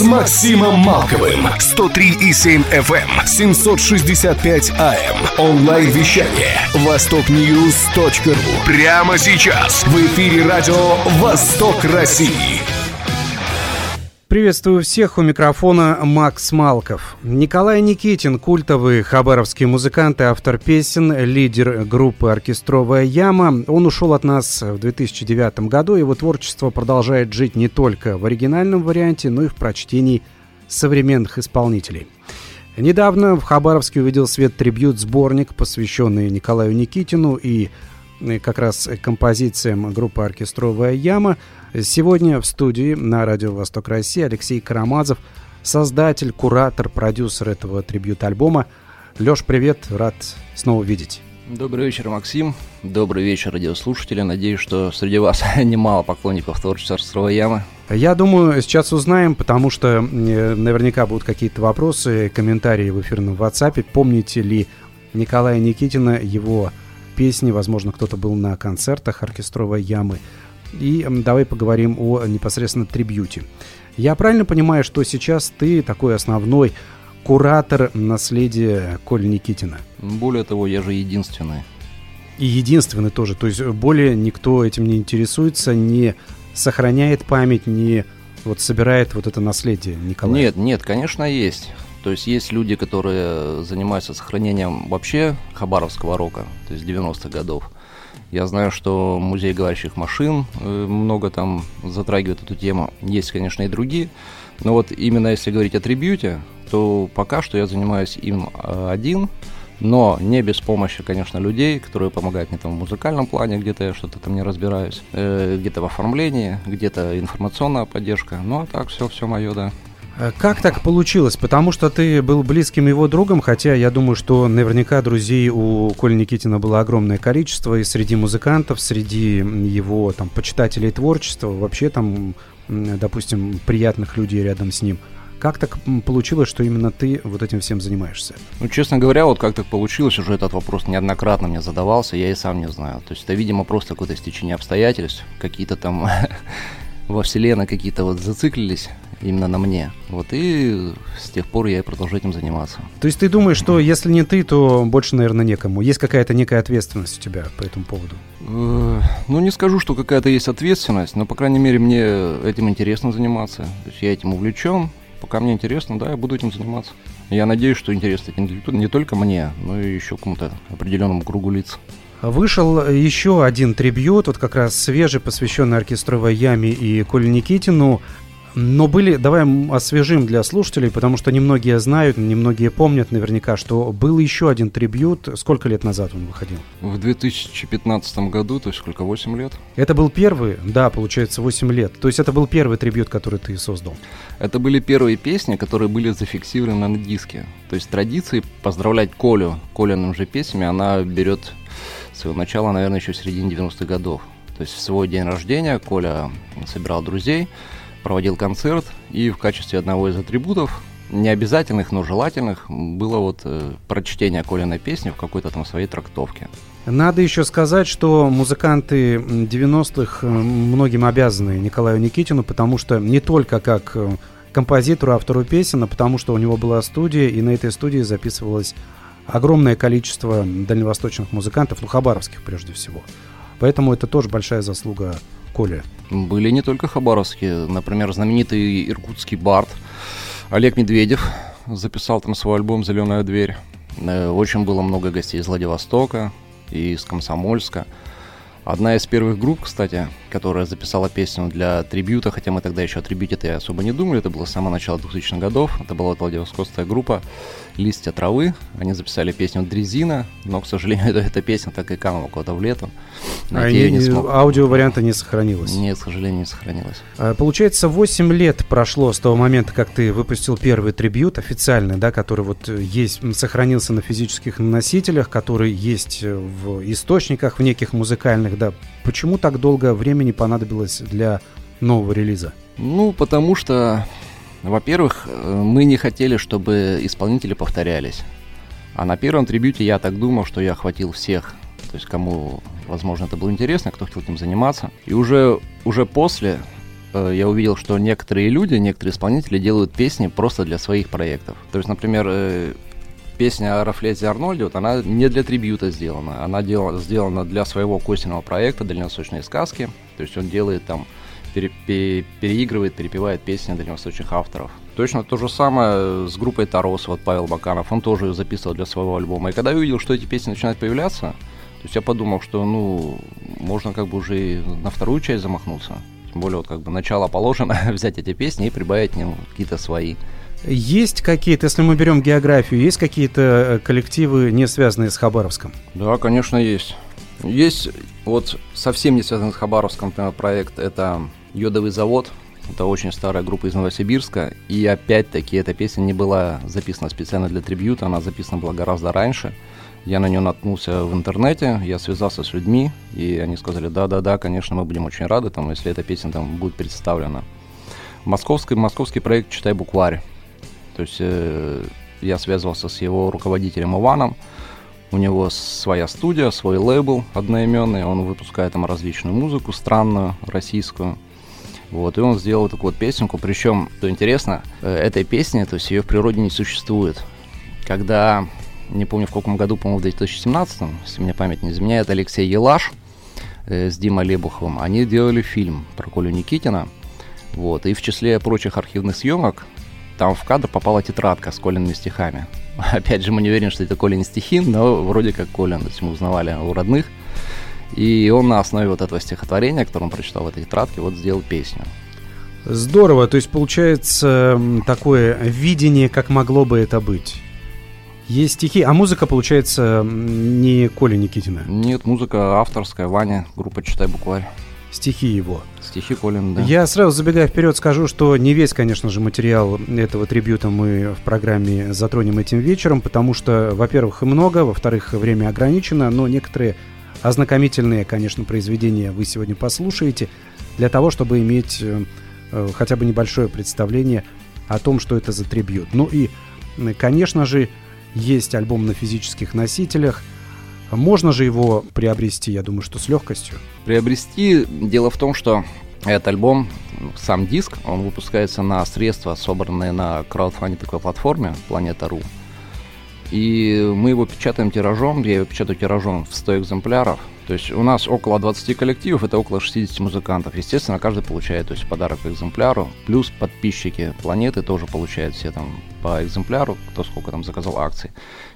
с Максимом Малковым. 103,7 FM, 765 AM. Онлайн-вещание. Востокньюз.ру. Прямо сейчас в эфире радио «Восток России». Приветствую всех, у микрофона Макс Малков. Николай Никитин, культовый хабаровский музыкант и автор песен, лидер группы «Оркестровая яма». Он ушел от нас в 2009 году, его творчество продолжает жить не только в оригинальном варианте, но и в прочтении современных исполнителей. Недавно в Хабаровске увидел свет трибют-сборник, посвященный Николаю Никитину и э, как раз композициям группы «Оркестровая яма», Сегодня в студии на Радио Восток России Алексей Карамазов, создатель, куратор, продюсер этого трибют-альбома. Леш, привет, рад снова видеть. Добрый вечер, Максим. Добрый вечер, радиослушатели. Надеюсь, что среди вас немало поклонников творчества Ростровой ямы. Я думаю, сейчас узнаем, потому что э, наверняка будут какие-то вопросы, комментарии в эфирном WhatsApp. Помните ли Николая Никитина, его песни, возможно, кто-то был на концертах оркестровой ямы. И давай поговорим о непосредственно трибьюте. Я правильно понимаю, что сейчас ты такой основной куратор наследия Коли Никитина? Более того, я же единственный. И единственный тоже. То есть более никто этим не интересуется, не сохраняет память, не вот собирает вот это наследие Николая? Нет, нет, конечно, есть. То есть есть люди, которые занимаются сохранением вообще хабаровского рока, то есть 90-х годов. Я знаю, что музей говорящих машин э, много там затрагивает эту тему. Есть, конечно, и другие. Но вот именно если говорить о трибьюте, то пока что я занимаюсь им э, один, но не без помощи, конечно, людей, которые помогают мне там в музыкальном плане, где-то я что-то там не разбираюсь, э, где-то в оформлении, где-то информационная поддержка. Ну а так все, все мое, да. Э, как так получилось? Потому что ты был близким его другом, хотя я думаю, что наверняка друзей у Коли Никитина было огромное количество, и среди музыкантов, среди его там почитателей творчества, вообще там, допустим, приятных людей рядом с ним. Как так получилось, что именно ты вот этим всем занимаешься? Ну, честно говоря, вот как так получилось, уже этот вопрос неоднократно мне задавался, я и сам не знаю. То есть это, видимо, просто какое-то стечение обстоятельств, какие-то там во вселенной какие-то вот зациклились, именно на мне. Вот и с тех пор я и продолжаю этим заниматься. То есть ты думаешь, что если не ты, то больше, наверное, некому? Есть какая-то некая ответственность у тебя по этому поводу? Э, ну, не скажу, что какая-то есть ответственность, но, по крайней мере, мне этим интересно заниматься. То есть я этим увлечен. Пока мне интересно, да, я буду этим заниматься. Я надеюсь, что интересно не только мне, но и еще кому-то определенному кругу лиц. Вышел еще один трибют, вот как раз свежий, посвященный оркестровой яме и Коле Никитину. Но были, давай освежим для слушателей, потому что немногие знают, немногие помнят наверняка, что был еще один трибют. Сколько лет назад он выходил? В 2015 году, то есть сколько, 8 лет? Это был первый, да, получается, 8 лет. То есть это был первый трибют, который ты создал? Это были первые песни, которые были зафиксированы на диске. То есть традиции поздравлять Колю Колиным же песнями, она берет своего начала, наверное, еще в середине 90-х годов. То есть в свой день рождения Коля собирал друзей, проводил концерт, и в качестве одного из атрибутов, не обязательных, но желательных, было вот э, прочтение Колиной песни в какой-то там своей трактовке. Надо еще сказать, что музыканты 90-х э, многим обязаны Николаю Никитину, потому что не только как э, композитору, автору песен, а потому что у него была студия, и на этой студии записывалось огромное количество дальневосточных музыкантов, ну, хабаровских прежде всего. Поэтому это тоже большая заслуга Коля? Были не только хабаровские. Например, знаменитый иркутский бард Олег Медведев записал там свой альбом «Зеленая дверь». Э, очень было много гостей из Владивостока и из Комсомольска. Одна из первых групп, кстати, которая записала песню для трибюта, хотя мы тогда еще о трибюте-то особо не думали, это было с самого начала 2000-х годов, это была Владивостокская группа «Листья травы», они записали песню «Дрезина», но, к сожалению, эта песня так и канула куда-то в летом. А не, не смог. аудио варианта не сохранилось? Нет, к сожалению, не сохранилось. А, получается, 8 лет прошло с того момента, как ты выпустил первый трибют официальный, да, который вот есть, сохранился на физических носителях, который есть в источниках, в неких музыкальных, да. Почему так долго времени понадобилось для нового релиза? Ну, потому что, во-первых, э, мы не хотели, чтобы исполнители повторялись. А на первом трибюте я так думал, что я охватил всех. То есть кому, возможно, это было интересно, кто хотел этим заниматься. И уже, уже после э, я увидел, что некоторые люди, некоторые исполнители делают песни просто для своих проектов. То есть, например, э, песня о Рафлете Арнольде, вот она не для трибюта сделана, она дел, сделана для своего костяного проекта «Дальневосточные сказки». То есть он делает там, пере, пере, переигрывает, перепевает песни дальневосточных авторов. Точно то же самое с группой Тарос, вот Павел Баканов, он тоже ее записывал для своего альбома. И когда я увидел, что эти песни начинают появляться, то есть я подумал, что, ну, можно как бы уже и на вторую часть замахнуться. Тем более, вот как бы начало положено взять эти песни и прибавить к ним какие-то свои. Есть какие-то, если мы берем географию, есть какие-то э, коллективы, не связанные с Хабаровском? Да, конечно, есть. Есть вот совсем не связанный с Хабаровском например, проект, это Йодовый завод, это очень старая группа из Новосибирска, и опять-таки эта песня не была записана специально для трибьюта, она записана была гораздо раньше. Я на нее наткнулся в интернете, я связался с людьми, и они сказали, да-да-да, конечно, мы будем очень рады, там, если эта песня там будет представлена. Московский, московский проект «Читай букварь». То есть э, я связывался с его руководителем Иваном, у него своя студия, свой лейбл одноименный, он выпускает там различную музыку, странную, российскую. Вот, и он сделал такую вот песенку, причем, что интересно, э, этой песни, то есть ее в природе не существует. Когда, не помню в каком году, по-моему, в 2017, если мне память не изменяет, Алексей Елаш э, с Димой Лебуховым, они делали фильм про Колю Никитина, вот, и в числе прочих архивных съемок там в кадр попала тетрадка с Колиными стихами. Опять же, мы не уверены, что это Колин стихи, но вроде как Колин, то есть мы узнавали у родных. И он на основе вот этого стихотворения, которое он прочитал в этой тетрадке, вот сделал песню. Здорово, то есть получается такое видение, как могло бы это быть. Есть стихи, а музыка, получается, не Коля Никитина? Нет, музыка авторская, Ваня, группа «Читай букварь». Стихи его? Стихи Колин, да. Я сразу забегая вперед скажу, что не весь, конечно же, материал этого трибюта мы в программе затронем этим вечером, потому что, во-первых, и много, во-вторых, время ограничено, но некоторые Ознакомительные, конечно, произведения вы сегодня послушаете для того, чтобы иметь э, э, хотя бы небольшое представление о том, что это за трибьют. Ну и, конечно же, есть альбом на физических носителях. Можно же его приобрести, я думаю, что с легкостью. Приобрести, дело в том, что этот альбом, сам диск, он выпускается на средства, собранные на краудфанде такой платформе Planeta.ru. И мы его печатаем тиражом, я его печатаю тиражом в 100 экземпляров. То есть у нас около 20 коллективов, это около 60 музыкантов. Естественно, каждый получает то есть, подарок по экземпляру. Плюс подписчики планеты тоже получают все там по экземпляру, кто сколько там заказал акций.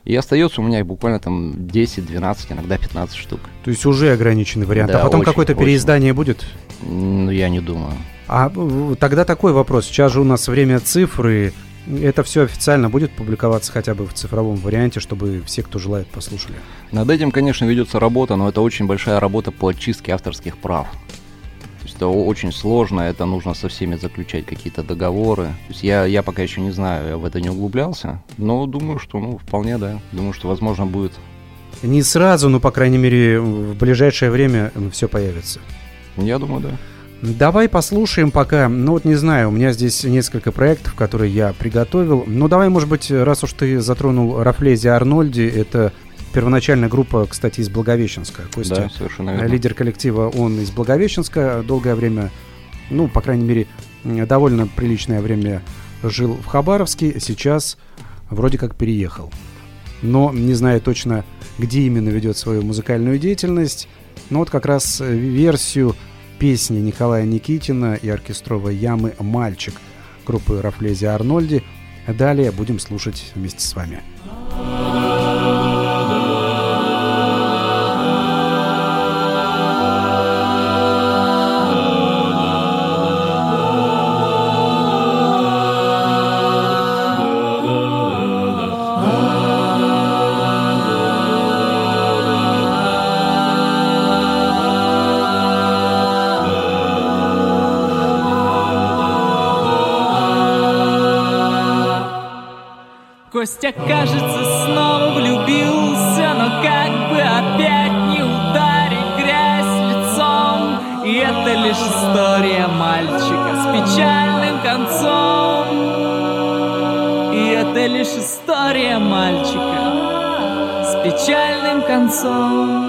И остается у меня их буквально там 10, 12, иногда 15 штук. То есть уже ограниченный вариант. Да, а потом какое-то переиздание будет? Ну, я не думаю. А тогда такой вопрос. Сейчас же у нас время цифры, это все официально будет публиковаться хотя бы в цифровом варианте, чтобы все, кто желает, послушали? Над этим, конечно, ведется работа, но это очень большая работа по очистке авторских прав. То есть это очень сложно, это нужно со всеми заключать какие-то договоры. То есть я, я пока еще не знаю, я в это не углублялся, но думаю, что ну, вполне, да. Думаю, что возможно будет. Не сразу, но, по крайней мере, в ближайшее время все появится. Я думаю, да. Давай послушаем пока. Ну вот не знаю, у меня здесь несколько проектов, которые я приготовил. Ну давай, может быть, раз уж ты затронул Рафлези Арнольди, это первоначальная группа, кстати, из Благовещенска. Костя, да, совершенно верно. лидер коллектива, он из Благовещенска. Долгое время, ну, по крайней мере, довольно приличное время жил в Хабаровске. Сейчас вроде как переехал. Но не знаю точно, где именно ведет свою музыкальную деятельность. Но вот как раз версию песни Николая Никитина и оркестровой ямы «Мальчик» группы Рафлези Арнольди. Далее будем слушать вместе с вами. Костя, кажется, снова влюбился, но как бы опять не ударить грязь это лишь история мальчика с печальным концом. И это лишь история мальчика с печальным концом.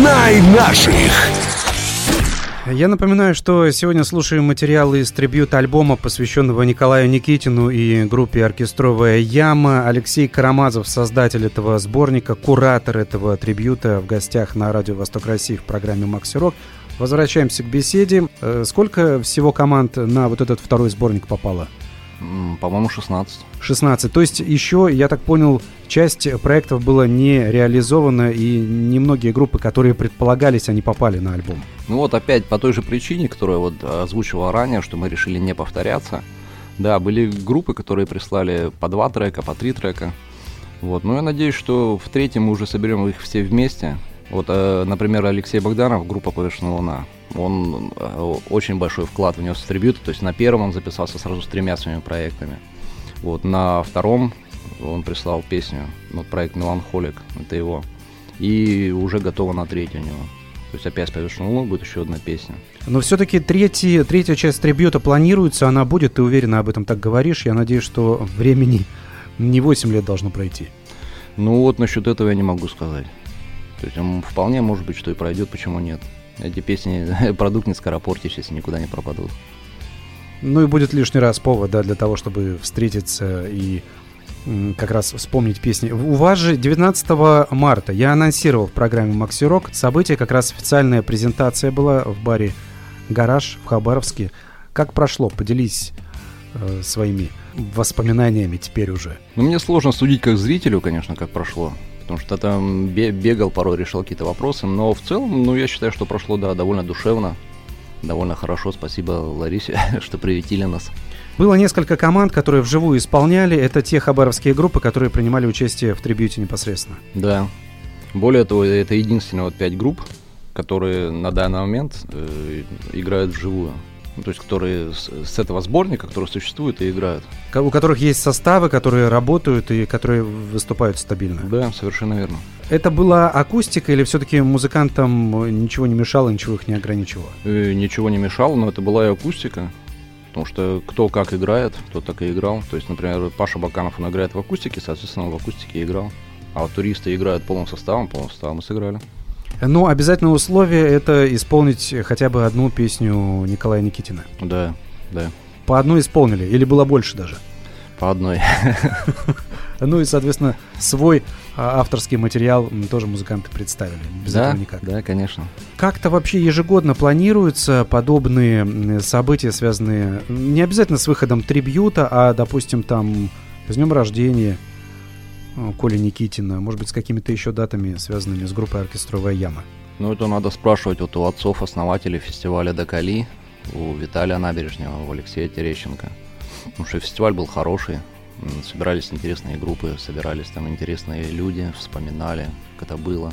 Знай наших. Я напоминаю, что сегодня слушаем материалы из трибюта альбома, посвященного Николаю Никитину и группе «Оркестровая яма». Алексей Карамазов, создатель этого сборника, куратор этого трибюта в гостях на радио «Восток России» в программе «Макси Рок». Возвращаемся к беседе. Э, сколько всего команд на вот этот второй сборник попало? По-моему, 16. 16. То есть еще, я так понял, часть проектов была не реализована, и немногие группы, которые предполагались, они попали на альбом. Ну вот опять по той же причине, которую вот озвучивал ранее, что мы решили не повторяться. Да, были группы, которые прислали по два трека, по три трека. Вот, но я надеюсь, что в третьем мы уже соберем их все вместе. Вот, э, например, Алексей Богданов, группа «Повешенная луна». Он э, очень большой вклад внес в трибют, то есть на первом он записался сразу с тремя своими проектами. Вот на втором он прислал песню, вот проект «Меланхолик», это его. И уже готово на третий у него. То есть опять «Повешенная луна» будет еще одна песня. Но все-таки третий, третья часть трибюта планируется, она будет, ты уверенно об этом так говоришь. Я надеюсь, что времени не 8 лет должно пройти. Ну вот насчет этого я не могу сказать. То есть вполне может быть, что и пройдет, почему нет. Эти песни продукт не скоропортишь, если никуда не пропадут. Ну и будет лишний раз повод, да, для того, чтобы встретиться и как раз вспомнить песни. У вас же 19 марта я анонсировал в программе Макси Рок событие, как раз официальная презентация была в баре «Гараж» в Хабаровске. Как прошло? Поделись э, своими воспоминаниями теперь уже. Ну, мне сложно судить как зрителю, конечно, как прошло потому что там бегал, порой решал какие-то вопросы, но в целом, ну, я считаю, что прошло, да, довольно душевно, довольно хорошо, спасибо Ларисе, что приветили нас. Было несколько команд, которые вживую исполняли, это те хабаровские группы, которые принимали участие в трибьюте непосредственно. Да, более того, это единственные вот пять групп, которые на данный момент э, играют вживую ну, то есть которые с, с этого сборника, который существует и играют. У которых есть составы, которые работают и которые выступают стабильно. Да, совершенно верно. Это была акустика или все-таки музыкантам ничего не мешало, ничего их не ограничивало? Э, ничего не мешало, но это была и акустика. Потому что кто как играет, кто так и играл. То есть, например, Паша Баканов, он играет в акустике, соответственно, он в акустике играл. А вот туристы играют полным составом, полным составом мы сыграли. Но обязательное условие это исполнить хотя бы одну песню Николая Никитина. Да, да. По одной исполнили, или было больше даже? По одной. Ну и, соответственно, свой а, авторский материал тоже музыканты представили. Без да, этого никак. Да, конечно. Как-то вообще ежегодно планируются подобные события, связанные не обязательно с выходом трибьюта, а, допустим, там с днем рождения, Коли Никитина, может быть, с какими-то еще датами, связанными с группой «Оркестровая яма». Ну, это надо спрашивать вот у отцов-основателей фестиваля «Докали», у Виталия Набережного, у Алексея Терещенко. Потому что фестиваль был хороший, собирались интересные группы, собирались там интересные люди, вспоминали, как это было.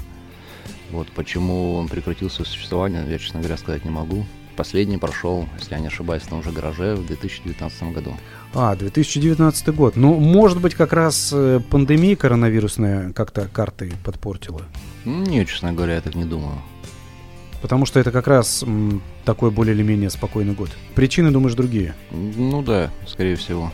Вот почему он прекратил свое существование, я, честно говоря, сказать не могу. Последний прошел, если я не ошибаюсь, в том же гараже в 2019 году. А, 2019 год. Ну, может быть, как раз э, пандемия коронавирусная как-то карты подпортила. Ну, Не, честно говоря, я так не думаю. Потому что это как раз м, такой более или менее спокойный год. Причины, думаешь, другие? Ну да, скорее всего.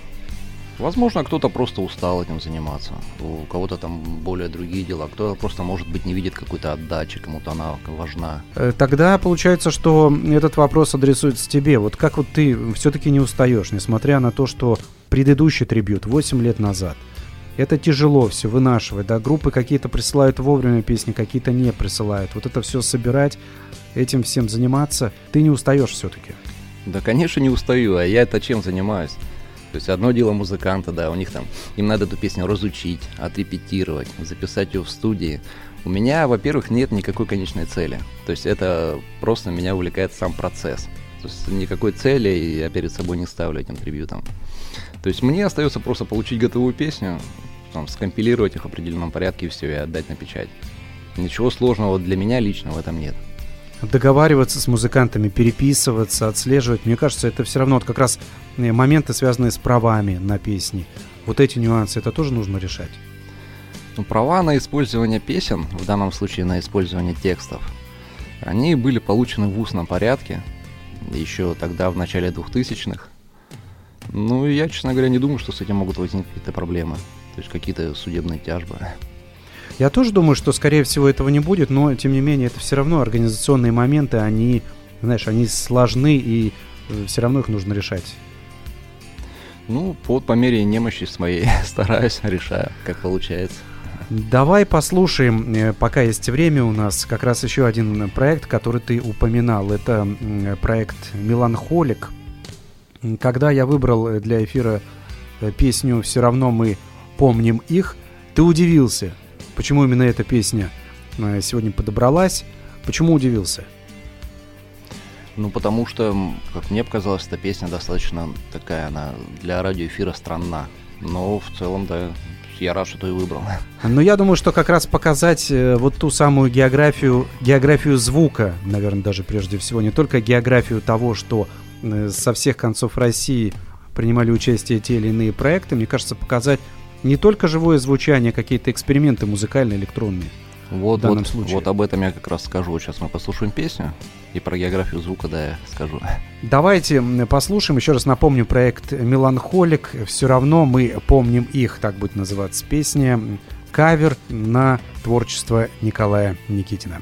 Возможно, кто-то просто устал этим заниматься. У кого-то там более другие дела. Кто-то просто, может быть, не видит какой-то отдачи, кому-то она важна. Э, Тогда получается, что этот вопрос адресуется тебе. Вот как вот ты все-таки не устаешь, несмотря на то, что предыдущий трибют 8 лет назад. Это тяжело все вынашивать, да, группы какие-то присылают вовремя песни, какие-то не присылают. Вот это все собирать, этим всем заниматься, ты не устаешь все-таки. Да, конечно, не устаю, а я это чем занимаюсь? То есть одно дело музыканта, да, у них там, им надо эту песню разучить, отрепетировать, записать ее в студии. У меня, во-первых, нет никакой конечной цели. То есть это просто меня увлекает сам процесс. То есть никакой цели я перед собой не ставлю этим трибютом. То есть мне остается просто получить готовую песню, там, скомпилировать их в определенном порядке и все, и отдать на печать. Ничего сложного для меня лично в этом нет. Договариваться с музыкантами, переписываться, отслеживать, мне кажется, это все равно вот как раз э, моменты, связанные с правами на песни. Вот эти нюансы, это тоже нужно решать. Ну, права на использование песен, в данном случае на использование текстов, они были получены в устном порядке, еще тогда, в начале 2000-х. Ну, я, честно говоря, не думаю, что с этим могут возникнуть какие-то проблемы. То есть какие-то судебные тяжбы. Я тоже думаю, что, скорее всего, этого не будет, но, тем не менее, это все равно организационные моменты, они, знаешь, они сложны, и все равно их нужно решать. Ну, вот по мере немощи своей стараюсь, решаю, как получается. Давай послушаем, э, пока есть время у нас, как раз еще один проект, который ты упоминал. Это проект «Меланхолик». Когда я выбрал э, для эфира э, песню «Все равно мы помним их», ты удивился, почему именно эта песня э, сегодня подобралась. Почему удивился? Ну, потому что, как мне показалось, эта песня достаточно такая, она для радиоэфира странна. Но в целом, да, я рад, что ты выбрал. Но я думаю, что как раз показать э, вот ту самую географию, географию звука, наверное, даже прежде всего, не только географию того, что э, со всех концов России принимали участие те или иные проекты, мне кажется, показать не только живое звучание, а какие-то эксперименты музыкальные, электронные. Вот, данном вот, случае. вот об этом я как раз скажу. Сейчас мы послушаем песню, и про географию звука, да, я скажу. Давайте послушаем. Еще раз напомню проект «Меланхолик». Все равно мы помним их, так будет называться песня. Кавер на творчество Николая Никитина.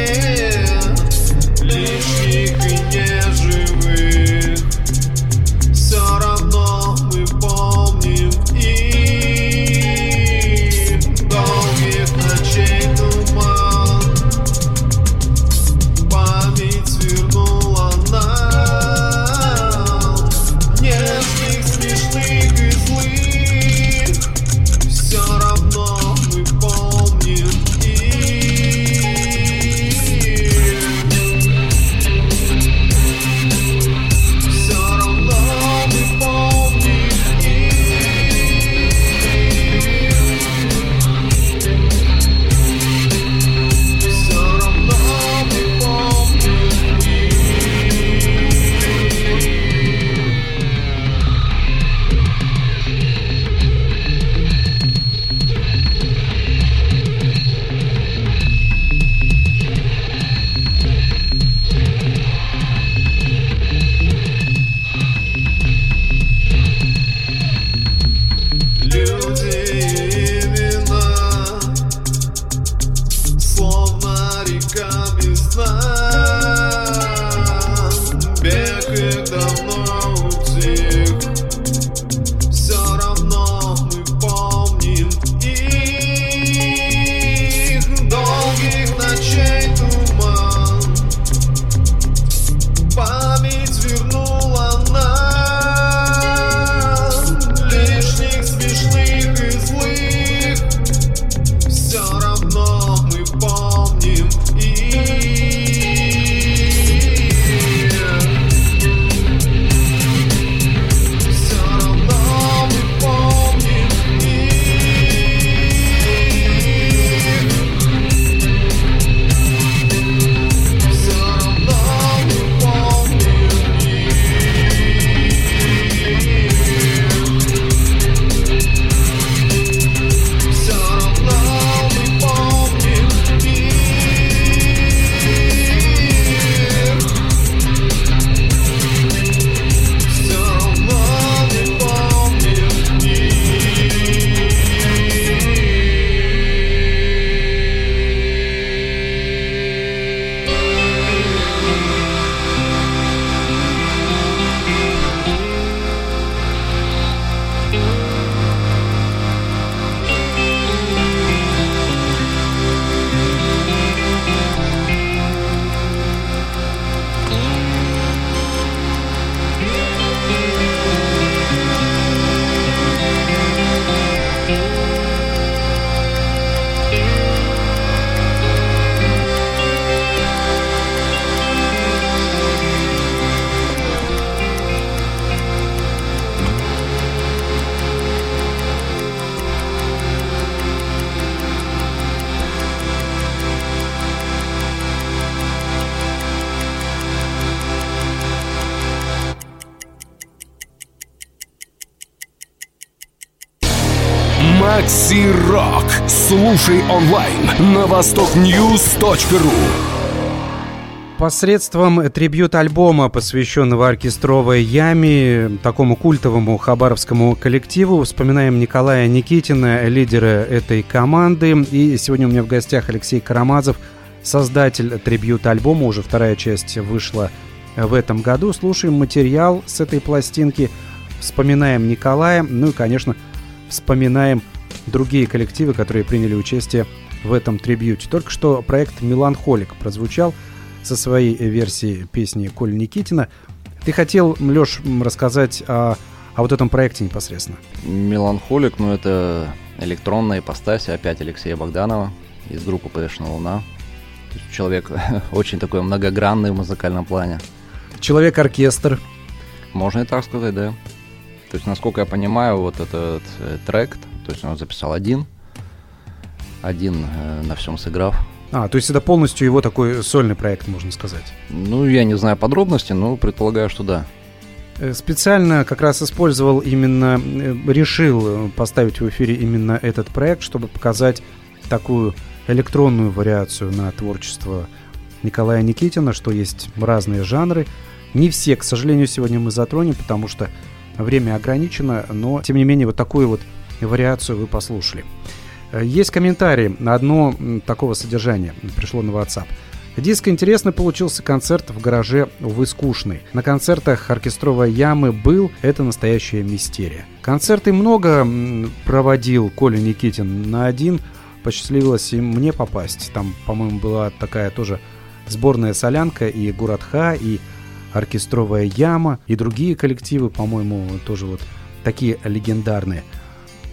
Макси Рок. Слушай онлайн на востокньюз.ру. Посредством трибьют-альбома, посвященного оркестровой яме, такому культовому хабаровскому коллективу, вспоминаем Николая Никитина, лидера этой команды. И сегодня у меня в гостях Алексей Карамазов, создатель трибьют-альбома. Уже вторая часть вышла в этом году. Слушаем материал с этой пластинки, вспоминаем Николая, ну и, конечно, вспоминаем другие коллективы, которые приняли участие в этом трибьюте. Только что проект «Меланхолик» прозвучал – со своей версией песни Коли Никитина. Ты хотел, Леш, рассказать о, о вот этом проекте непосредственно. Меланхолик, ну это электронная ипостась, опять Алексея Богданова из группы «Пэшна Луна». Человек очень такой многогранный в музыкальном плане. Человек-оркестр. Можно и так сказать, да. То есть, насколько я понимаю, вот этот э, трек, то есть он записал один, один э, на всем сыграв, а, то есть это полностью его такой сольный проект, можно сказать. Ну, я не знаю подробности, но предполагаю, что да. Э, специально как раз использовал именно, э, решил поставить в эфире именно этот проект, чтобы показать такую электронную вариацию на творчество Николая Никитина, что есть разные жанры. Не все, к сожалению, сегодня мы затронем, потому что время ограничено, но тем не менее вот такую вот вариацию вы послушали. Э, есть комментарий на одно такого содержания. Пришло на WhatsApp. Диск интересный получился концерт в гараже, увы, скучный. На концертах оркестровой ямы был, это настоящая мистерия. Концерты много проводил Коля Никитин на один, посчастливилось и мне попасть. Там, по-моему, была такая тоже сборная солянка и Гуратха, и оркестровая яма, и другие коллективы, по-моему, тоже вот такие легендарные.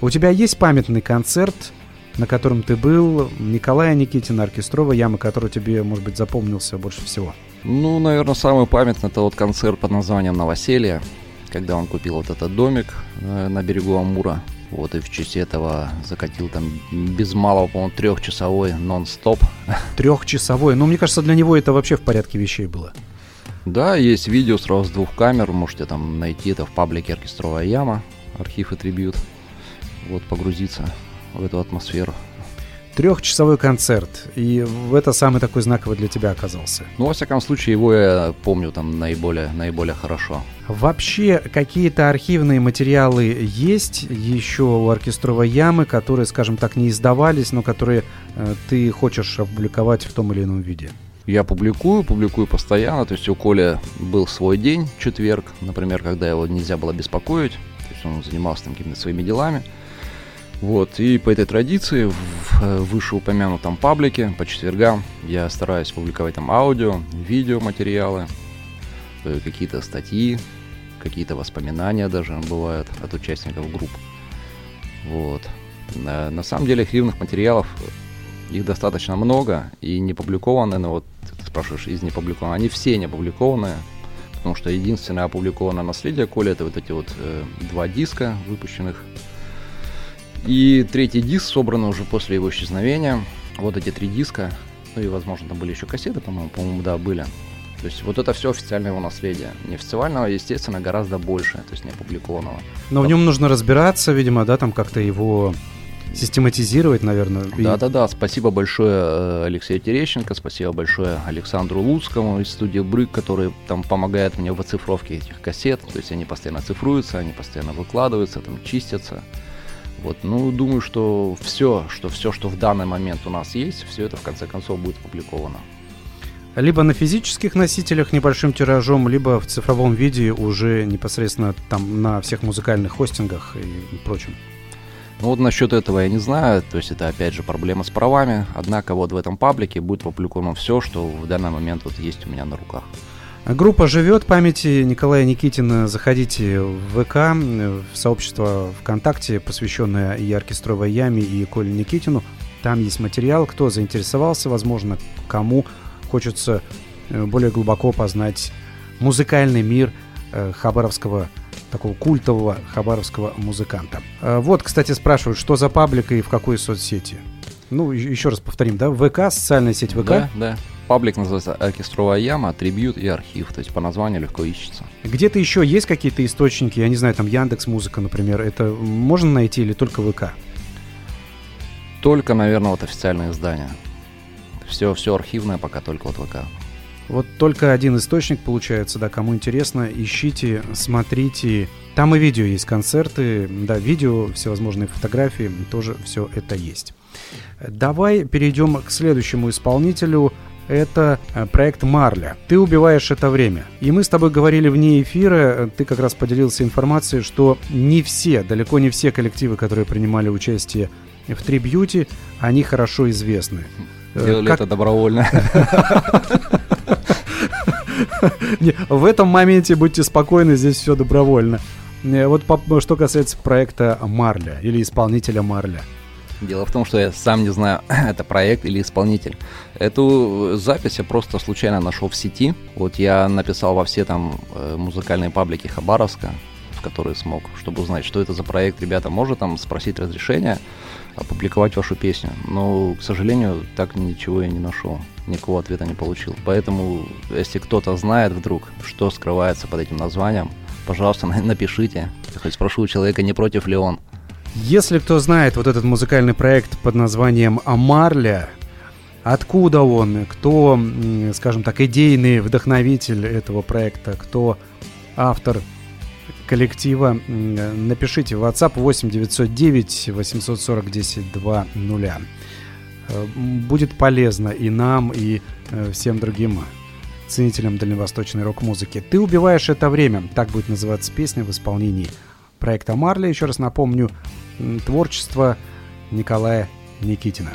У тебя есть памятный концерт, на котором ты был, Николая Никитина, оркестровая яма, который тебе, может быть, запомнился больше всего? Ну, наверное, самый памятный это вот концерт под названием «Новоселье», когда он купил вот этот домик э, на берегу Амура. Вот и в честь этого закатил там без малого, по-моему, трехчасовой нон-стоп. Трехчасовой? Ну, мне кажется, для него это вообще в порядке вещей было. Да, есть видео сразу с двух камер, можете там найти это в паблике «Оркестровая яма», архив и трибют. Вот, погрузиться в эту атмосферу. Трехчасовой концерт, и это самый такой знаковый для тебя оказался. Ну, во всяком случае, его я помню там наиболее, наиболее хорошо. Вообще, какие-то архивные материалы есть еще у оркестровой ямы, которые, скажем так, не издавались, но которые э, ты хочешь опубликовать в том или ином виде? Я публикую, публикую постоянно. То есть у Коли был свой день, четверг, например, когда его нельзя было беспокоить. То есть он занимался там какими-то своими делами. Вот, и по этой традиции в э, вышеупомянутом паблике по четвергам я стараюсь публиковать там аудио, видео материалы, э, какие-то статьи, какие-то воспоминания даже бывают от участников групп. Вот. На, на самом деле архивных материалов их достаточно много и не опубликованы, но вот ты спрашиваешь, из не опубликованных, они все не опубликованы, потому что единственное опубликованное наследие Коля это вот эти вот э, два диска, выпущенных и третий диск собран уже после его исчезновения. Вот эти три диска. Ну и, возможно, там были еще кассеты, по-моему, по-моему, да, были. То есть вот это все официальное его наследие. Неофициального, естественно, гораздо больше, то есть не опубликованного. Но в нем нужно разбираться, видимо, да, там как-то его систематизировать, наверное. Да-да-да, спасибо большое э, Алексею Терещенко, спасибо большое Александру Луцкому из студии Брык, который там помогает мне в оцифровке этих кассет. То есть они постоянно цифруются, они постоянно выкладываются, там чистятся. Вот, ну, думаю, что все, что все, что в данный момент у нас есть, все это в конце концов будет опубликовано. Либо на физических носителях небольшим тиражом, либо в цифровом виде уже непосредственно там на всех музыкальных хостингах и прочем. Ну вот насчет этого я не знаю, то есть это опять же проблема с правами, однако вот в этом паблике будет опубликовано все, что в данный момент вот есть у меня на руках. Группа «Живет» памяти Николая Никитина. Заходите в ВК, в сообщество ВКонтакте, посвященное и оркестровой яме, и Коле Никитину. Там есть материал. Кто заинтересовался, возможно, кому хочется э, более глубоко познать музыкальный мир э, хабаровского такого культового хабаровского музыканта. Э, вот, кстати, спрашивают, что за паблика и в какой соцсети? Ну, еще раз повторим, да? ВК, социальная сеть ВК? Да, да. Паблик называется «Оркестровая яма», «Трибьют» и «Архив». То есть по названию легко ищется. Где-то еще есть какие-то источники, я не знаю, там Яндекс Музыка, например. Это можно найти или только ВК? Только, наверное, вот официальные издания. Все, все архивное пока только вот ВК. Вот только один источник получается, да, кому интересно, ищите, смотрите. Там и видео есть, концерты, да, видео, всевозможные фотографии, тоже все это есть. Давай перейдем к следующему исполнителю. Это э, проект Марля. Ты убиваешь это время. И мы с тобой говорили вне эфира, ты как раз поделился информацией, что не все, далеко не все коллективы, которые принимали участие в трибьюте, они хорошо известны. Э, Делали как- это добровольно. В этом моменте будьте спокойны, здесь все добровольно. Э, Вот что касается проекта Марля или исполнителя Марля. Дело в том, что я сам не знаю, это проект или исполнитель. Эту запись я просто случайно нашел в сети. Вот я написал во все там э, музыкальные паблики Хабаровска, в которые смог, чтобы узнать, что это за проект. Ребята, может там спросить разрешение опубликовать вашу песню. Но, к сожалению, так ничего я не нашел. Никакого ответа не получил. Поэтому, если кто-то знает вдруг, что скрывается под этим названием, пожалуйста, на- напишите. Я хоть спрошу у человека, не против ли он. Если кто знает вот этот музыкальный проект под названием Марля, откуда он, кто, скажем так, идейный вдохновитель этого проекта, кто автор коллектива, напишите в WhatsApp 8 909 840 10 20. Э, м, Будет полезно и нам, и э, всем другим ценителям дальневосточной рок-музыки. «Ты убиваешь это время» — так будет называться песня в исполнении проекта Марля. Еще раз напомню, творчество Николая Никитина.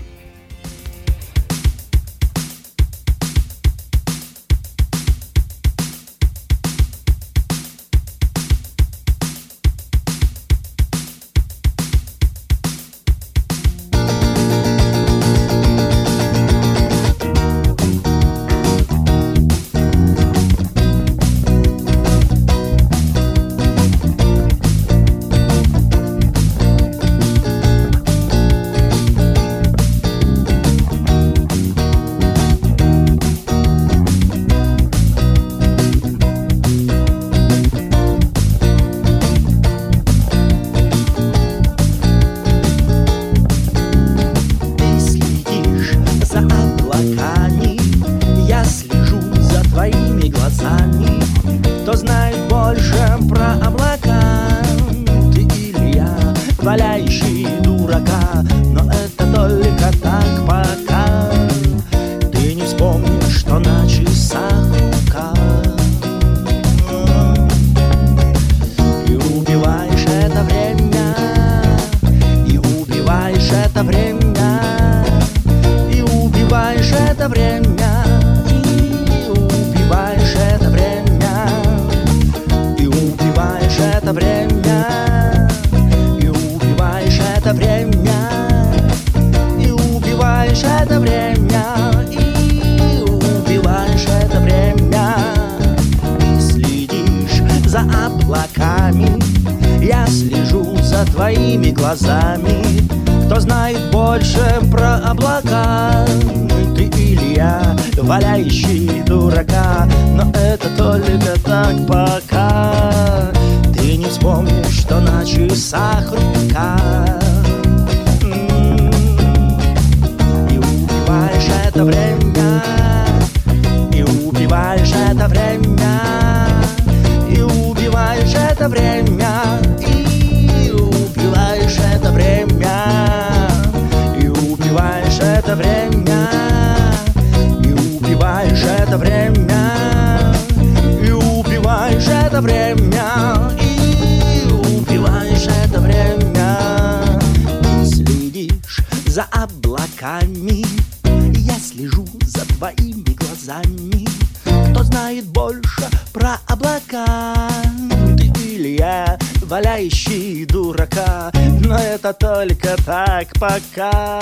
Это только так пока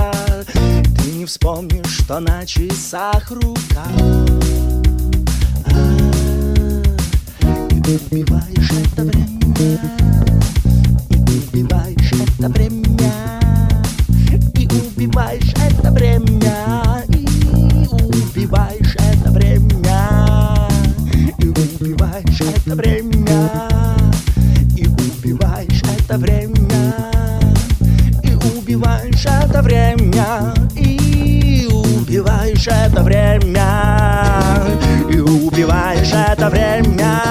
Ты не вспомнишь, что на часах рука. А, И убиваешь это время. И убиваешь это время. И убиваешь это время. И убиваешь это время. И убиваешь это время. И убиваешь это время это время.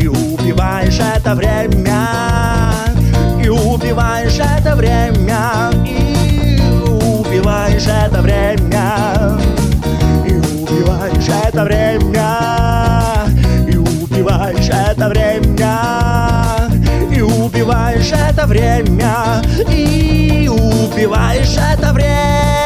И убиваешь это время. И убиваешь это время. И убиваешь это время. И убиваешь это время. И убиваешь это время. И убиваешь это время. И убиваешь это время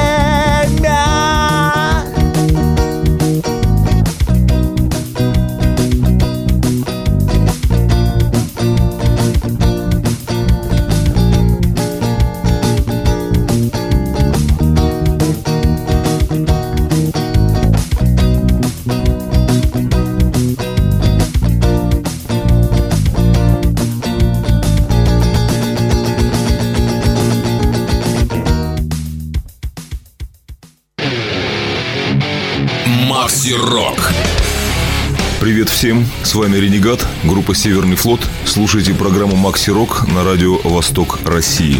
всем, с вами Ренегат, группа Северный флот. Слушайте программу Макси Рок на радио Восток России.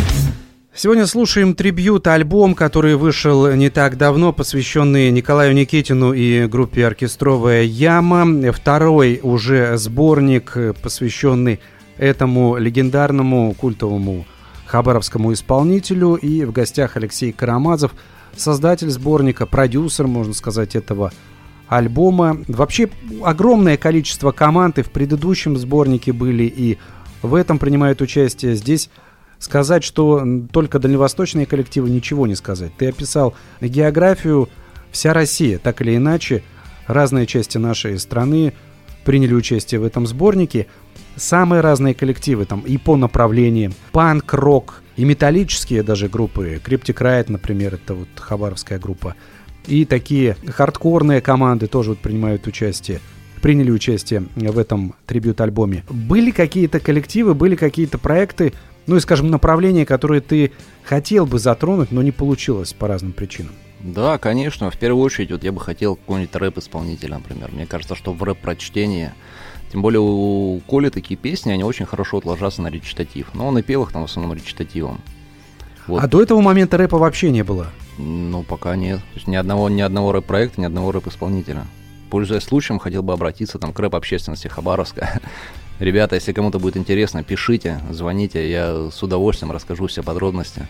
Сегодня слушаем трибьют, альбом, который вышел не так давно, посвященный Николаю Никитину и группе «Оркестровая яма». Второй уже сборник, посвященный этому легендарному культовому хабаровскому исполнителю. И в гостях Алексей Карамазов, создатель сборника, продюсер, можно сказать, этого альбома. Вообще огромное количество команд и в предыдущем сборнике были, и в этом принимают участие. Здесь сказать, что только дальневосточные коллективы, ничего не сказать. Ты описал географию, вся Россия, так или иначе, разные части нашей страны приняли участие в этом сборнике. Самые разные коллективы, там и по направлениям, панк, рок, и металлические даже группы. Криптик Райт, например, это вот хабаровская группа. И такие хардкорные команды тоже вот принимают участие приняли участие в этом трибют-альбоме. Были какие-то коллективы, были какие-то проекты, ну и, скажем, направления, которые ты хотел бы затронуть, но не получилось по разным причинам? Да, конечно. В первую очередь, вот я бы хотел какой-нибудь рэп-исполнителя, например. Мне кажется, что в рэп-прочтении, тем более у Коли такие песни, они очень хорошо вот ложатся на речитатив. Но он и пел их там в основном речитативом. Вот. А до этого момента рэпа вообще не было? Ну, пока нет. То есть ни одного, ни одного рэп-проекта, ни одного рэп-исполнителя. Пользуясь случаем, хотел бы обратиться там, к рэп-общественности Хабаровска. Ребята, если кому-то будет интересно, пишите, звоните, я с удовольствием расскажу все подробности.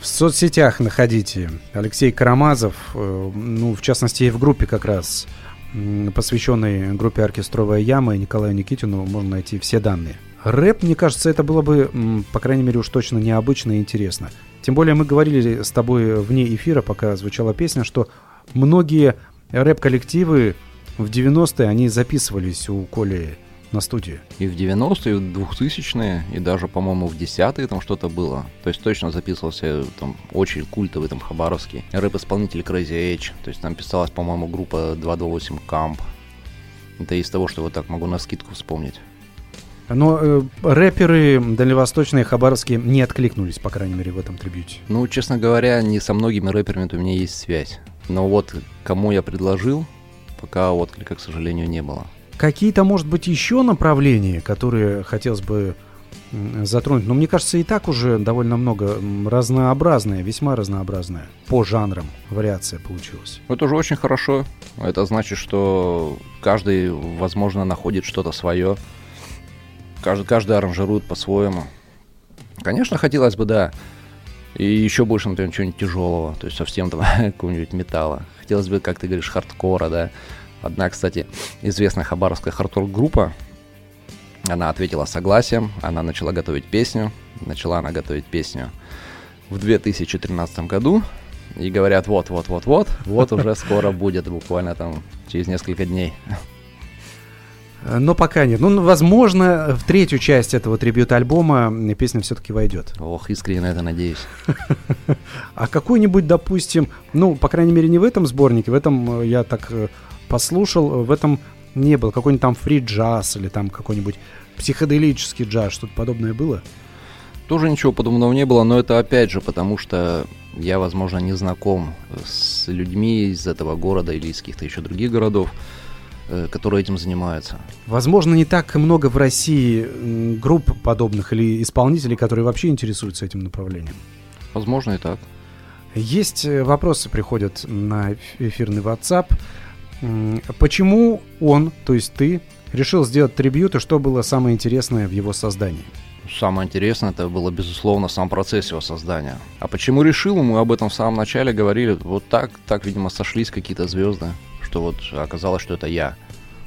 В соцсетях находите Алексей Карамазов, э, ну, в частности, и в группе как раз, посвященной группе «Оркестровая яма» и Николаю Никитину, можно найти все данные. Рэп, мне кажется, это было бы, по крайней мере, уж точно необычно и интересно. Тем более мы говорили с тобой вне эфира, пока звучала песня, что многие рэп-коллективы в 90-е, они записывались у Коли на студии. И в 90-е, и в 2000-е, и даже, по-моему, в 10-е там что-то было. То есть точно записывался там очень культовый там хабаровский рэп-исполнитель Crazy Edge. То есть там писалась, по-моему, группа 228 Camp. Это из того, что вот так могу на скидку вспомнить. Но э, рэперы дальневосточные, хабаровские, не откликнулись, по крайней мере, в этом трибьюте. Ну, честно говоря, не со многими рэперами у меня есть связь. Но вот кому я предложил, пока отклика, к сожалению, не было. Какие-то, может быть, еще направления, которые хотелось бы затронуть? Но мне кажется, и так уже довольно много разнообразное, весьма разнообразное. По жанрам вариация получилась. Это уже очень хорошо. Это значит, что каждый, возможно, находит что-то свое. Каждый, каждый аранжирует по-своему. Конечно, хотелось бы, да. И еще больше, например, чего-нибудь тяжелого, то есть совсем там какого-нибудь металла. Хотелось бы, как ты говоришь, хардкора, да. Одна, кстати, известная хабаровская хардкор-группа, она ответила согласием, она начала готовить песню, начала она готовить песню в 2013 году, и говорят, вот-вот-вот-вот, вот уже скоро будет, буквально там через несколько дней. Э, Но пока нет. Ну, возможно, в третью часть этого трибют-альбома песня все-таки войдет. Ох, искренне на это надеюсь. А какой-нибудь, допустим, ну, по крайней мере, не в этом сборнике, в этом э, я так э, послушал, в этом не было. Какой-нибудь там фри-джаз или там какой-нибудь психоделический джаз, что-то подобное было? Тоже ничего подобного не было, но это опять же потому, что я, возможно, не знаком с людьми из этого города или из каких-то еще других городов, которые этим занимаются. Возможно, не так много в России групп подобных или исполнителей, которые вообще интересуются этим направлением. Возможно и так. Есть э, вопросы, приходят на эфирный WhatsApp. Почему он, то есть ты, решил сделать трибьют, и что было самое интересное в его создании? Самое интересное, это было, безусловно, сам процесс его создания. А почему решил, мы об этом в самом начале говорили. Вот так, так, видимо, сошлись какие-то звезды, что вот оказалось, что это я.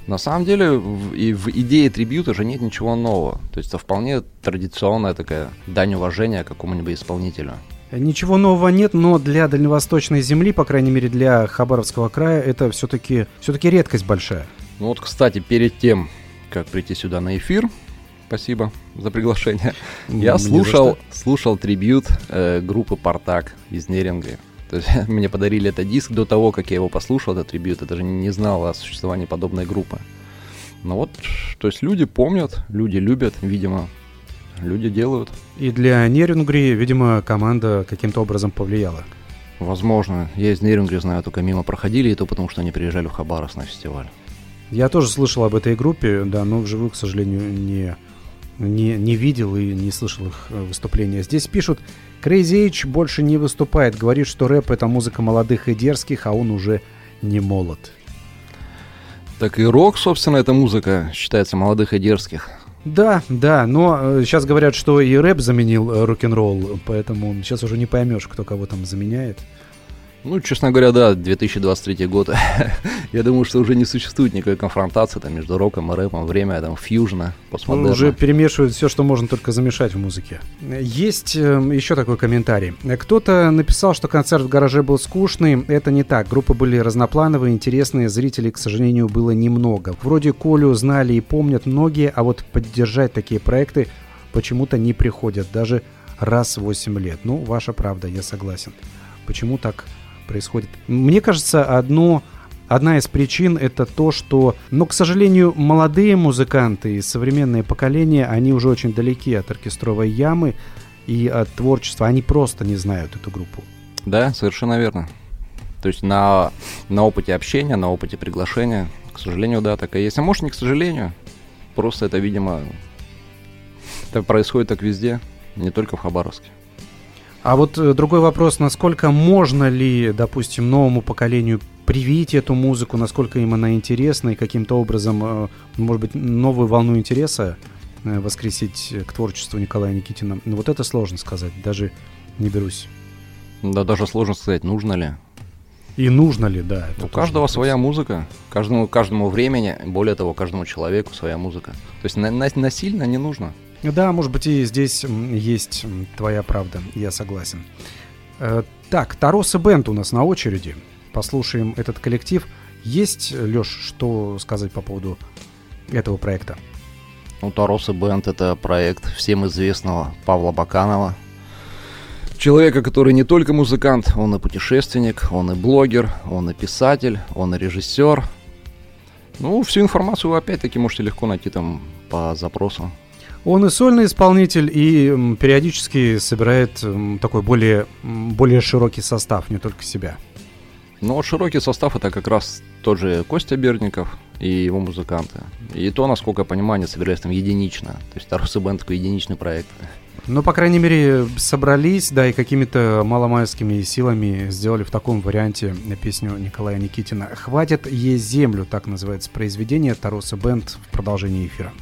На самом деле, в, и в идее трибьюта же нет ничего нового. То есть это вполне традиционная такая дань уважения какому-нибудь исполнителю. Ничего нового нет, но для дальневосточной земли, по крайней мере для Хабаровского края, это все-таки все-таки редкость большая. Ну вот, кстати, перед тем, как прийти сюда на эфир, спасибо за приглашение, я Мне слушал, слушал трибют э, группы «Партак» из Неринга. То есть мне подарили этот диск до того, как я его послушал, этот трибют. Я даже не знал о существовании подобной группы. Ну вот, то есть люди помнят, люди любят, видимо, люди делают. И для Нерюнгри, видимо, команда каким-то образом повлияла. Возможно, я из Неринга знаю, только мимо проходили, и то потому, что они приезжали в Хабаровск на фестиваль. Я тоже слышал об этой группе, да, но вживую, к сожалению, не, не, не видел и не слышал их э, выступления. Здесь пишут, Crazy H больше не выступает, говорит, что рэп это музыка молодых и дерзких, а он уже не молод. Так и рок, собственно, эта музыка считается молодых и дерзких. Да, да, но сейчас говорят, что и рэп заменил э, рок-н-ролл, поэтому сейчас уже не поймешь, кто кого там заменяет. Ну, честно говоря, да, 2023 год. Я думаю, что уже не существует никакой конфронтации там, между роком и рэпом. Время там фьюжна, постмодерна. Уже перемешивают все, что можно только замешать в музыке. Есть э, еще такой комментарий. Кто-то написал, что концерт в гараже был скучный. Это не так. Группы были разноплановые, интересные. Зрителей, к сожалению, было немного. Вроде Колю знали и помнят многие, а вот поддержать такие проекты почему-то не приходят. Даже раз в 8 лет. Ну, ваша правда, я согласен. Почему так происходит? Мне кажется, одно Одна из причин это то, что, но, к сожалению, молодые музыканты и современное поколение, они уже очень далеки от оркестровой ямы и от творчества. Они просто не знают эту группу. Да, совершенно верно. То есть на, на опыте общения, на опыте приглашения, к сожалению, да, так и есть. А может, не к сожалению, просто это, видимо, это происходит так везде, не только в Хабаровске. А вот э, другой вопрос, насколько можно ли, допустим, новому поколению привить эту музыку, насколько им она интересна и каким-то образом, э, может быть, новую волну интереса э, воскресить к творчеству Николая Никитина. Ну, вот это сложно сказать, даже не берусь. Да, даже сложно сказать, нужно ли. И нужно ли, да. У каждого вопрос. своя музыка, каждому, каждому времени, более того, каждому человеку своя музыка. То есть на- на- насильно не нужно. Да, может быть, и здесь есть твоя правда, я согласен. Э, Так, Тарос и Бенд у нас на очереди. Послушаем этот коллектив. Есть, Леш, что сказать по поводу этого проекта? Ну, Тарос и Бенд — это проект всем известного Павла Баканова. Человека, который не только музыкант, он и путешественник, он и блогер, он и писатель, он и режиссер. Ну, всю информацию вы опять-таки можете легко найти там по запросу. Он и сольный исполнитель, и периодически собирает такой более, более широкий состав, не только себя. Но широкий состав это как раз тот же Костя Бердников и его музыканты. И то, насколько я понимаю, они собирались там единично. То есть Тарос и Бенд такой единичный проект. Но, по крайней мере, собрались, да, и какими-то маломальскими силами сделали в таком варианте песню Николая Никитина. «Хватит есть землю», так называется произведение Тароса Бенд в продолжении эфира.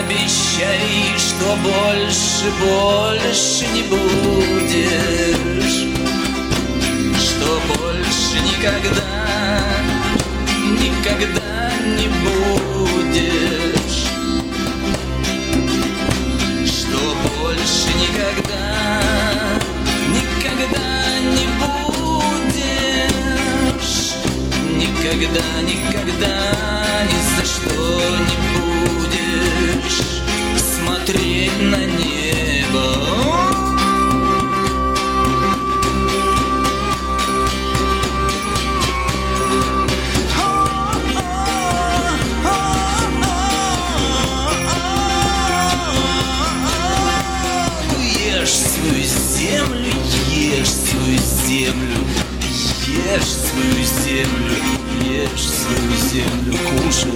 Пообещай, что больше, больше не будешь, что больше никогда, никогда не будешь, никогда, никогда, ни за что не будешь смотреть на небо. Землю, ешь свою землю, ешь свою землю, кушай.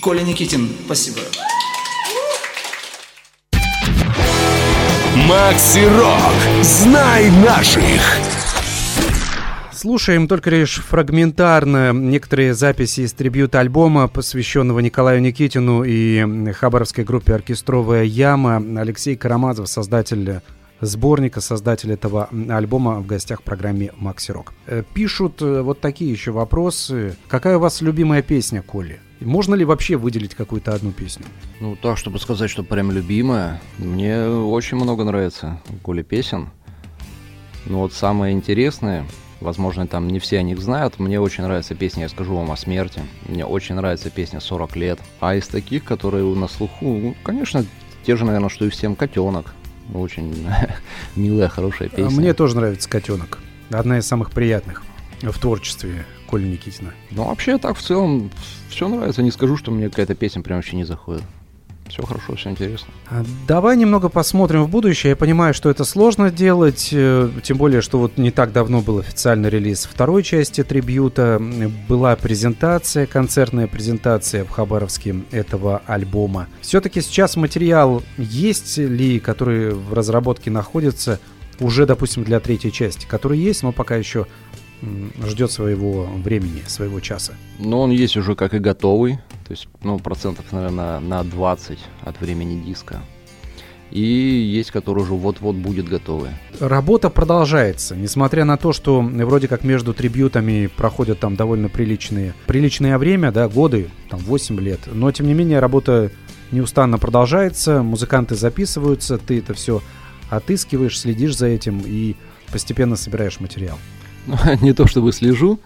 Коля Никитин, спасибо. Макси Рок. Знай наших. Слушаем только лишь фрагментарно некоторые записи из трибьюта альбома, посвященного Николаю Никитину и хабаровской группе «Оркестровая яма». Алексей Карамазов, создатель сборника, создатель этого альбома в гостях в программе «Макси Рок». Э, Пишут э, вот такие еще вопросы. Какая у вас любимая песня, Коли? Можно ли вообще выделить какую-то одну песню? Ну, так, чтобы сказать, что прям любимая, мне очень много нравится у Коли песен. Но вот самое интересное, возможно, там не все о них знают, мне очень нравится песня «Я скажу вам о смерти», мне очень нравится песня «40 лет». А из таких, которые на слуху, ну, конечно, те же, наверное, что и всем «Котенок». Очень милая, хорошая песня. Мне тоже нравится «Котенок». Одна из самых приятных в творчестве Коли Никитина. Ну, вообще, так, в целом, все нравится. Не скажу, что мне какая-то песня прям вообще не заходит. Все хорошо, все интересно. А Давай немного посмотрим в будущее. Я понимаю, что это сложно делать, э, тем более, что вот не так давно был официальный релиз второй части трибьюта. Была презентация, концертная презентация в Хабаровске этого альбома. Все-таки сейчас материал есть ли, который в разработке находится, уже, допустим, для третьей части, который есть, но пока еще ждет своего времени, своего часа. Но он есть уже как и готовый. То есть, ну, процентов, наверное, на 20 от времени диска. И есть, который уже вот-вот будет готовый. Работа продолжается, несмотря на то, что вроде как между трибьютами проходят там довольно приличные, приличное время, да, годы, там 8 лет, но тем не менее работа неустанно продолжается, музыканты записываются, ты это все отыскиваешь, следишь за этим и постепенно собираешь материал. Не то чтобы слежу,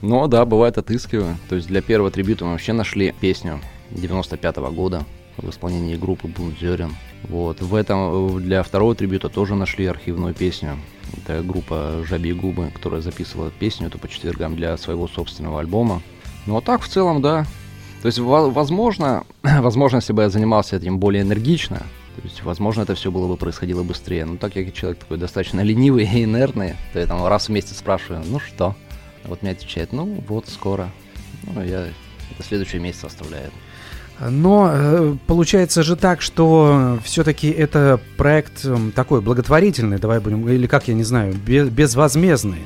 но да, бывает отыскиваю. То есть для первого трибюта мы вообще нашли песню 95 года в исполнении группы Бунзерин. Вот. В этом, для второго трибюта тоже нашли архивную песню. Это группа Жаби Губы, которая записывала песню эту по четвергам для своего собственного альбома. Ну а так в целом, да. То есть, во- возможно, возможно, если бы я занимался этим более энергично, то есть, возможно, это все было бы происходило быстрее. Но так как я человек такой достаточно ленивый и инертный, то я там раз в месяц спрашиваю, ну что? А Вот мне отвечает, ну вот скоро. Ну, я это следующий месяц оставляю. Но э, получается же так, что все-таки это проект м, такой благотворительный, давай будем, или как я не знаю, бе- безвозмездный.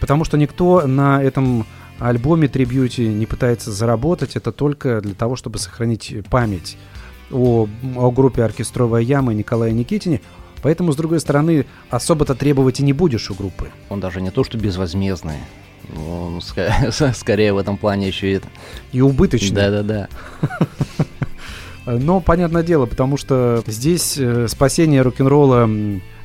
Потому что никто на этом альбоме трибьюте не пытается заработать, это только для того, чтобы сохранить память о, о группе «Оркестровая яма» и Николае Никитине. Поэтому, с другой стороны, особо-то требовать и не будешь у группы. Он даже не то, что безвозмездный. Он скорее в этом плане еще и. И убыточный. Да-да-да. Но понятное дело, потому что здесь э, спасение рок-н-ролла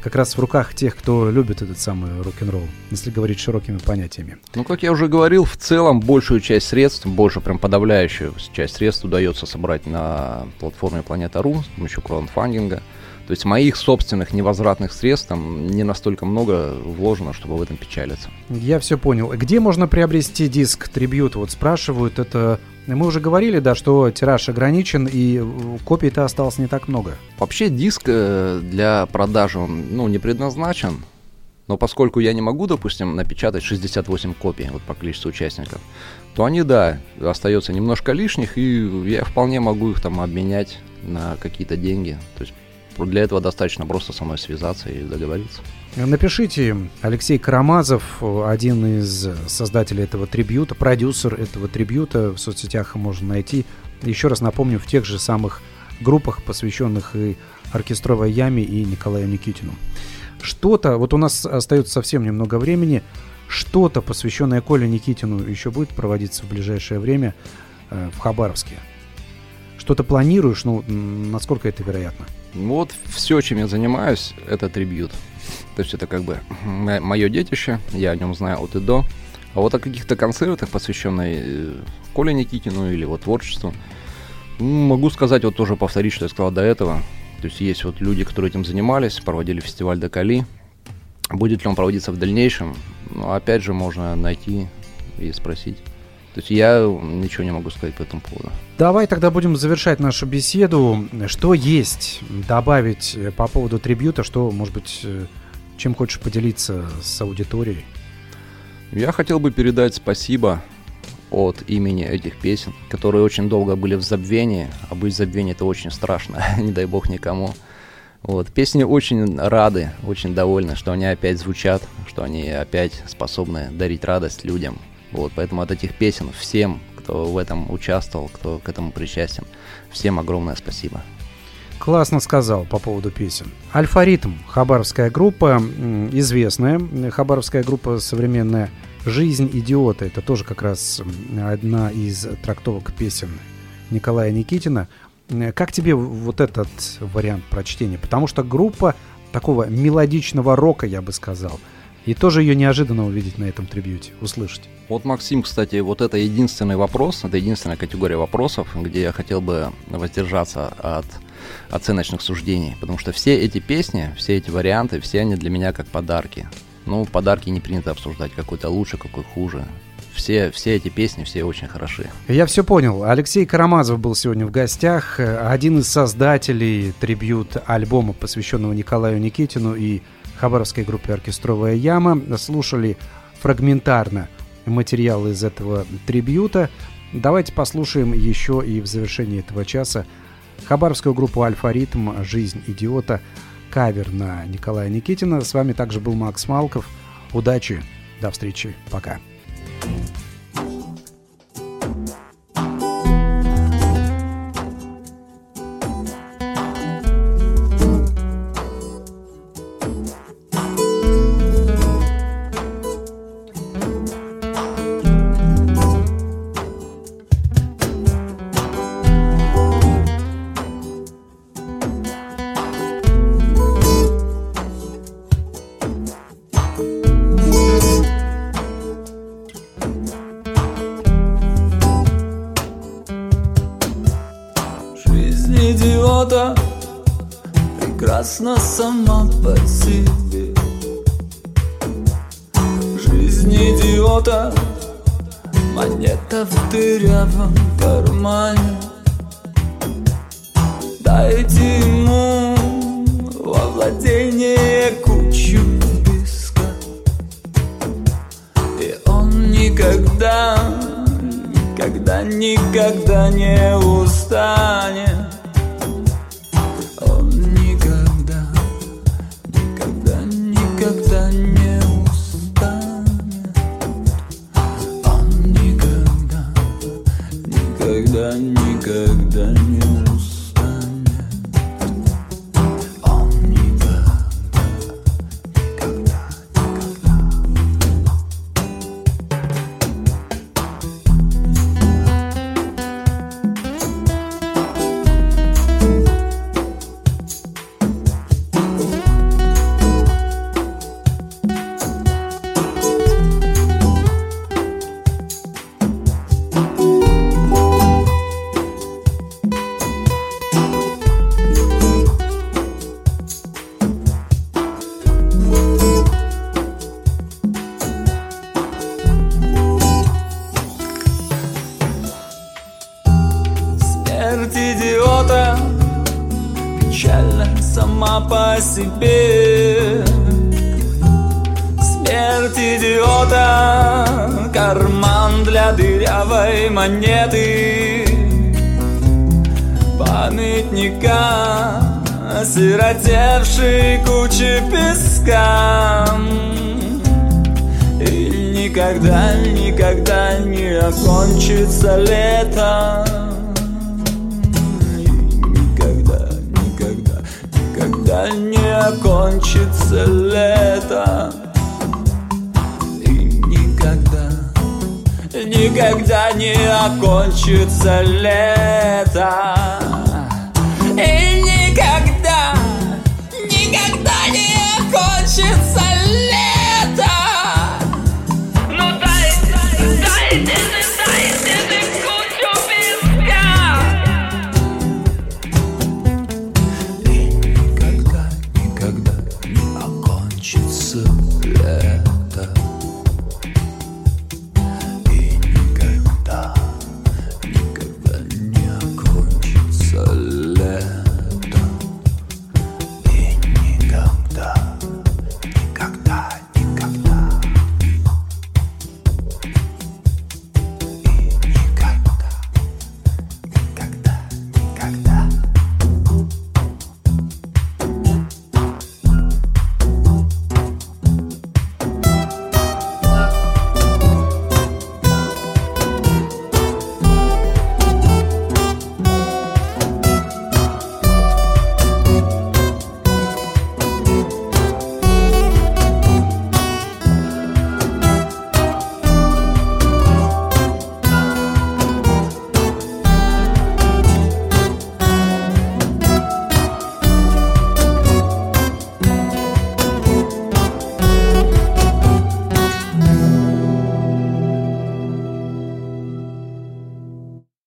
как раз в руках тех, кто любит этот самый рок-н-ролл, если говорить широкими понятиями. Ну, как я уже говорил, в целом большую часть средств, больше прям подавляющую часть средств удается собрать на платформе Планета.ру с помощью краудфандинга. То есть моих собственных невозвратных средств там не настолько много вложено, чтобы в этом печалиться. Я все понял. Где можно приобрести диск «Трибьют»? Вот спрашивают, это... Мы уже говорили, да, что тираж ограничен, и э, копий-то осталось не так много. Вообще диск э, для продажи, он, ну, не предназначен, но поскольку я не могу, допустим, напечатать 68 копий вот по количеству участников, то они, да, остается немножко лишних, и я вполне могу их там обменять на какие-то деньги. То есть для этого достаточно просто со мной связаться и договориться. Напишите, Алексей Карамазов, один из создателей этого трибьюта, продюсер этого трибьюта, в соцсетях можно найти. Еще раз напомню, в тех же самых группах, посвященных и оркестровой яме, и Николаю Никитину. Что-то, вот у нас остается совсем немного времени, что-то, посвященное Коле Никитину, еще будет проводиться в ближайшее время э, в Хабаровске. Что-то планируешь, ну, насколько это вероятно? Вот все, чем я занимаюсь, это трибьют. То есть это как бы мое детище, я о нем знаю от и до. А вот о каких-то концертах, посвященных э, Коле Никитину или его творчеству, могу сказать, вот тоже повторить, что я сказал до этого. То есть есть вот люди, которые этим занимались, проводили фестиваль Дакали. Будет ли он проводиться в дальнейшем? Ну, опять же, можно найти и спросить. То есть я ничего не могу сказать по этому поводу. Давай тогда будем завершать нашу беседу. Что есть добавить по поводу трибюта, что, может быть, чем хочешь поделиться с аудиторией? Я хотел бы передать спасибо от имени этих песен, которые очень долго были в забвении, а быть в забвении это очень страшно, не дай бог никому. Вот. Песни очень рады, очень довольны, что они опять звучат, что они опять способны дарить радость людям. Вот, поэтому от этих песен всем, кто в этом участвовал, кто к этому причастен, всем огромное спасибо. Классно сказал по поводу песен. Альфа-ритм, хабаровская группа, известная хабаровская группа современная. «Жизнь идиота» — это тоже как раз одна из трактовок песен Николая Никитина. Как тебе вот этот вариант прочтения? Потому что группа такого мелодичного рока, я бы сказал — и тоже ее неожиданно увидеть на этом трибьюте, услышать. Вот, Максим, кстати, вот это единственный вопрос, это единственная категория вопросов, где я хотел бы воздержаться от оценочных суждений, потому что все эти песни, все эти варианты, все они для меня как подарки. Ну, подарки не принято обсуждать, какой-то лучше, какой хуже. Все, все эти песни, все очень хороши. Я все понял. Алексей Карамазов был сегодня в гостях, один из создателей трибют альбома, посвященного Николаю Никитину и хабаровской группе «Оркестровая яма». Слушали фрагментарно материал из этого трибьюта. Давайте послушаем еще и в завершении этого часа хабаровскую группу «Альфа-ритм. Жизнь идиота». Кавер на Николая Никитина. С вами также был Макс Малков. Удачи. До встречи. Пока. прекрасна идиота Монета в дырявом кармане. Дайте ему во владение кучу песка И он никогда, никогда, никогда не устанет не кончится лето. И никогда, никогда не окончится лето. И никогда, никогда не окончится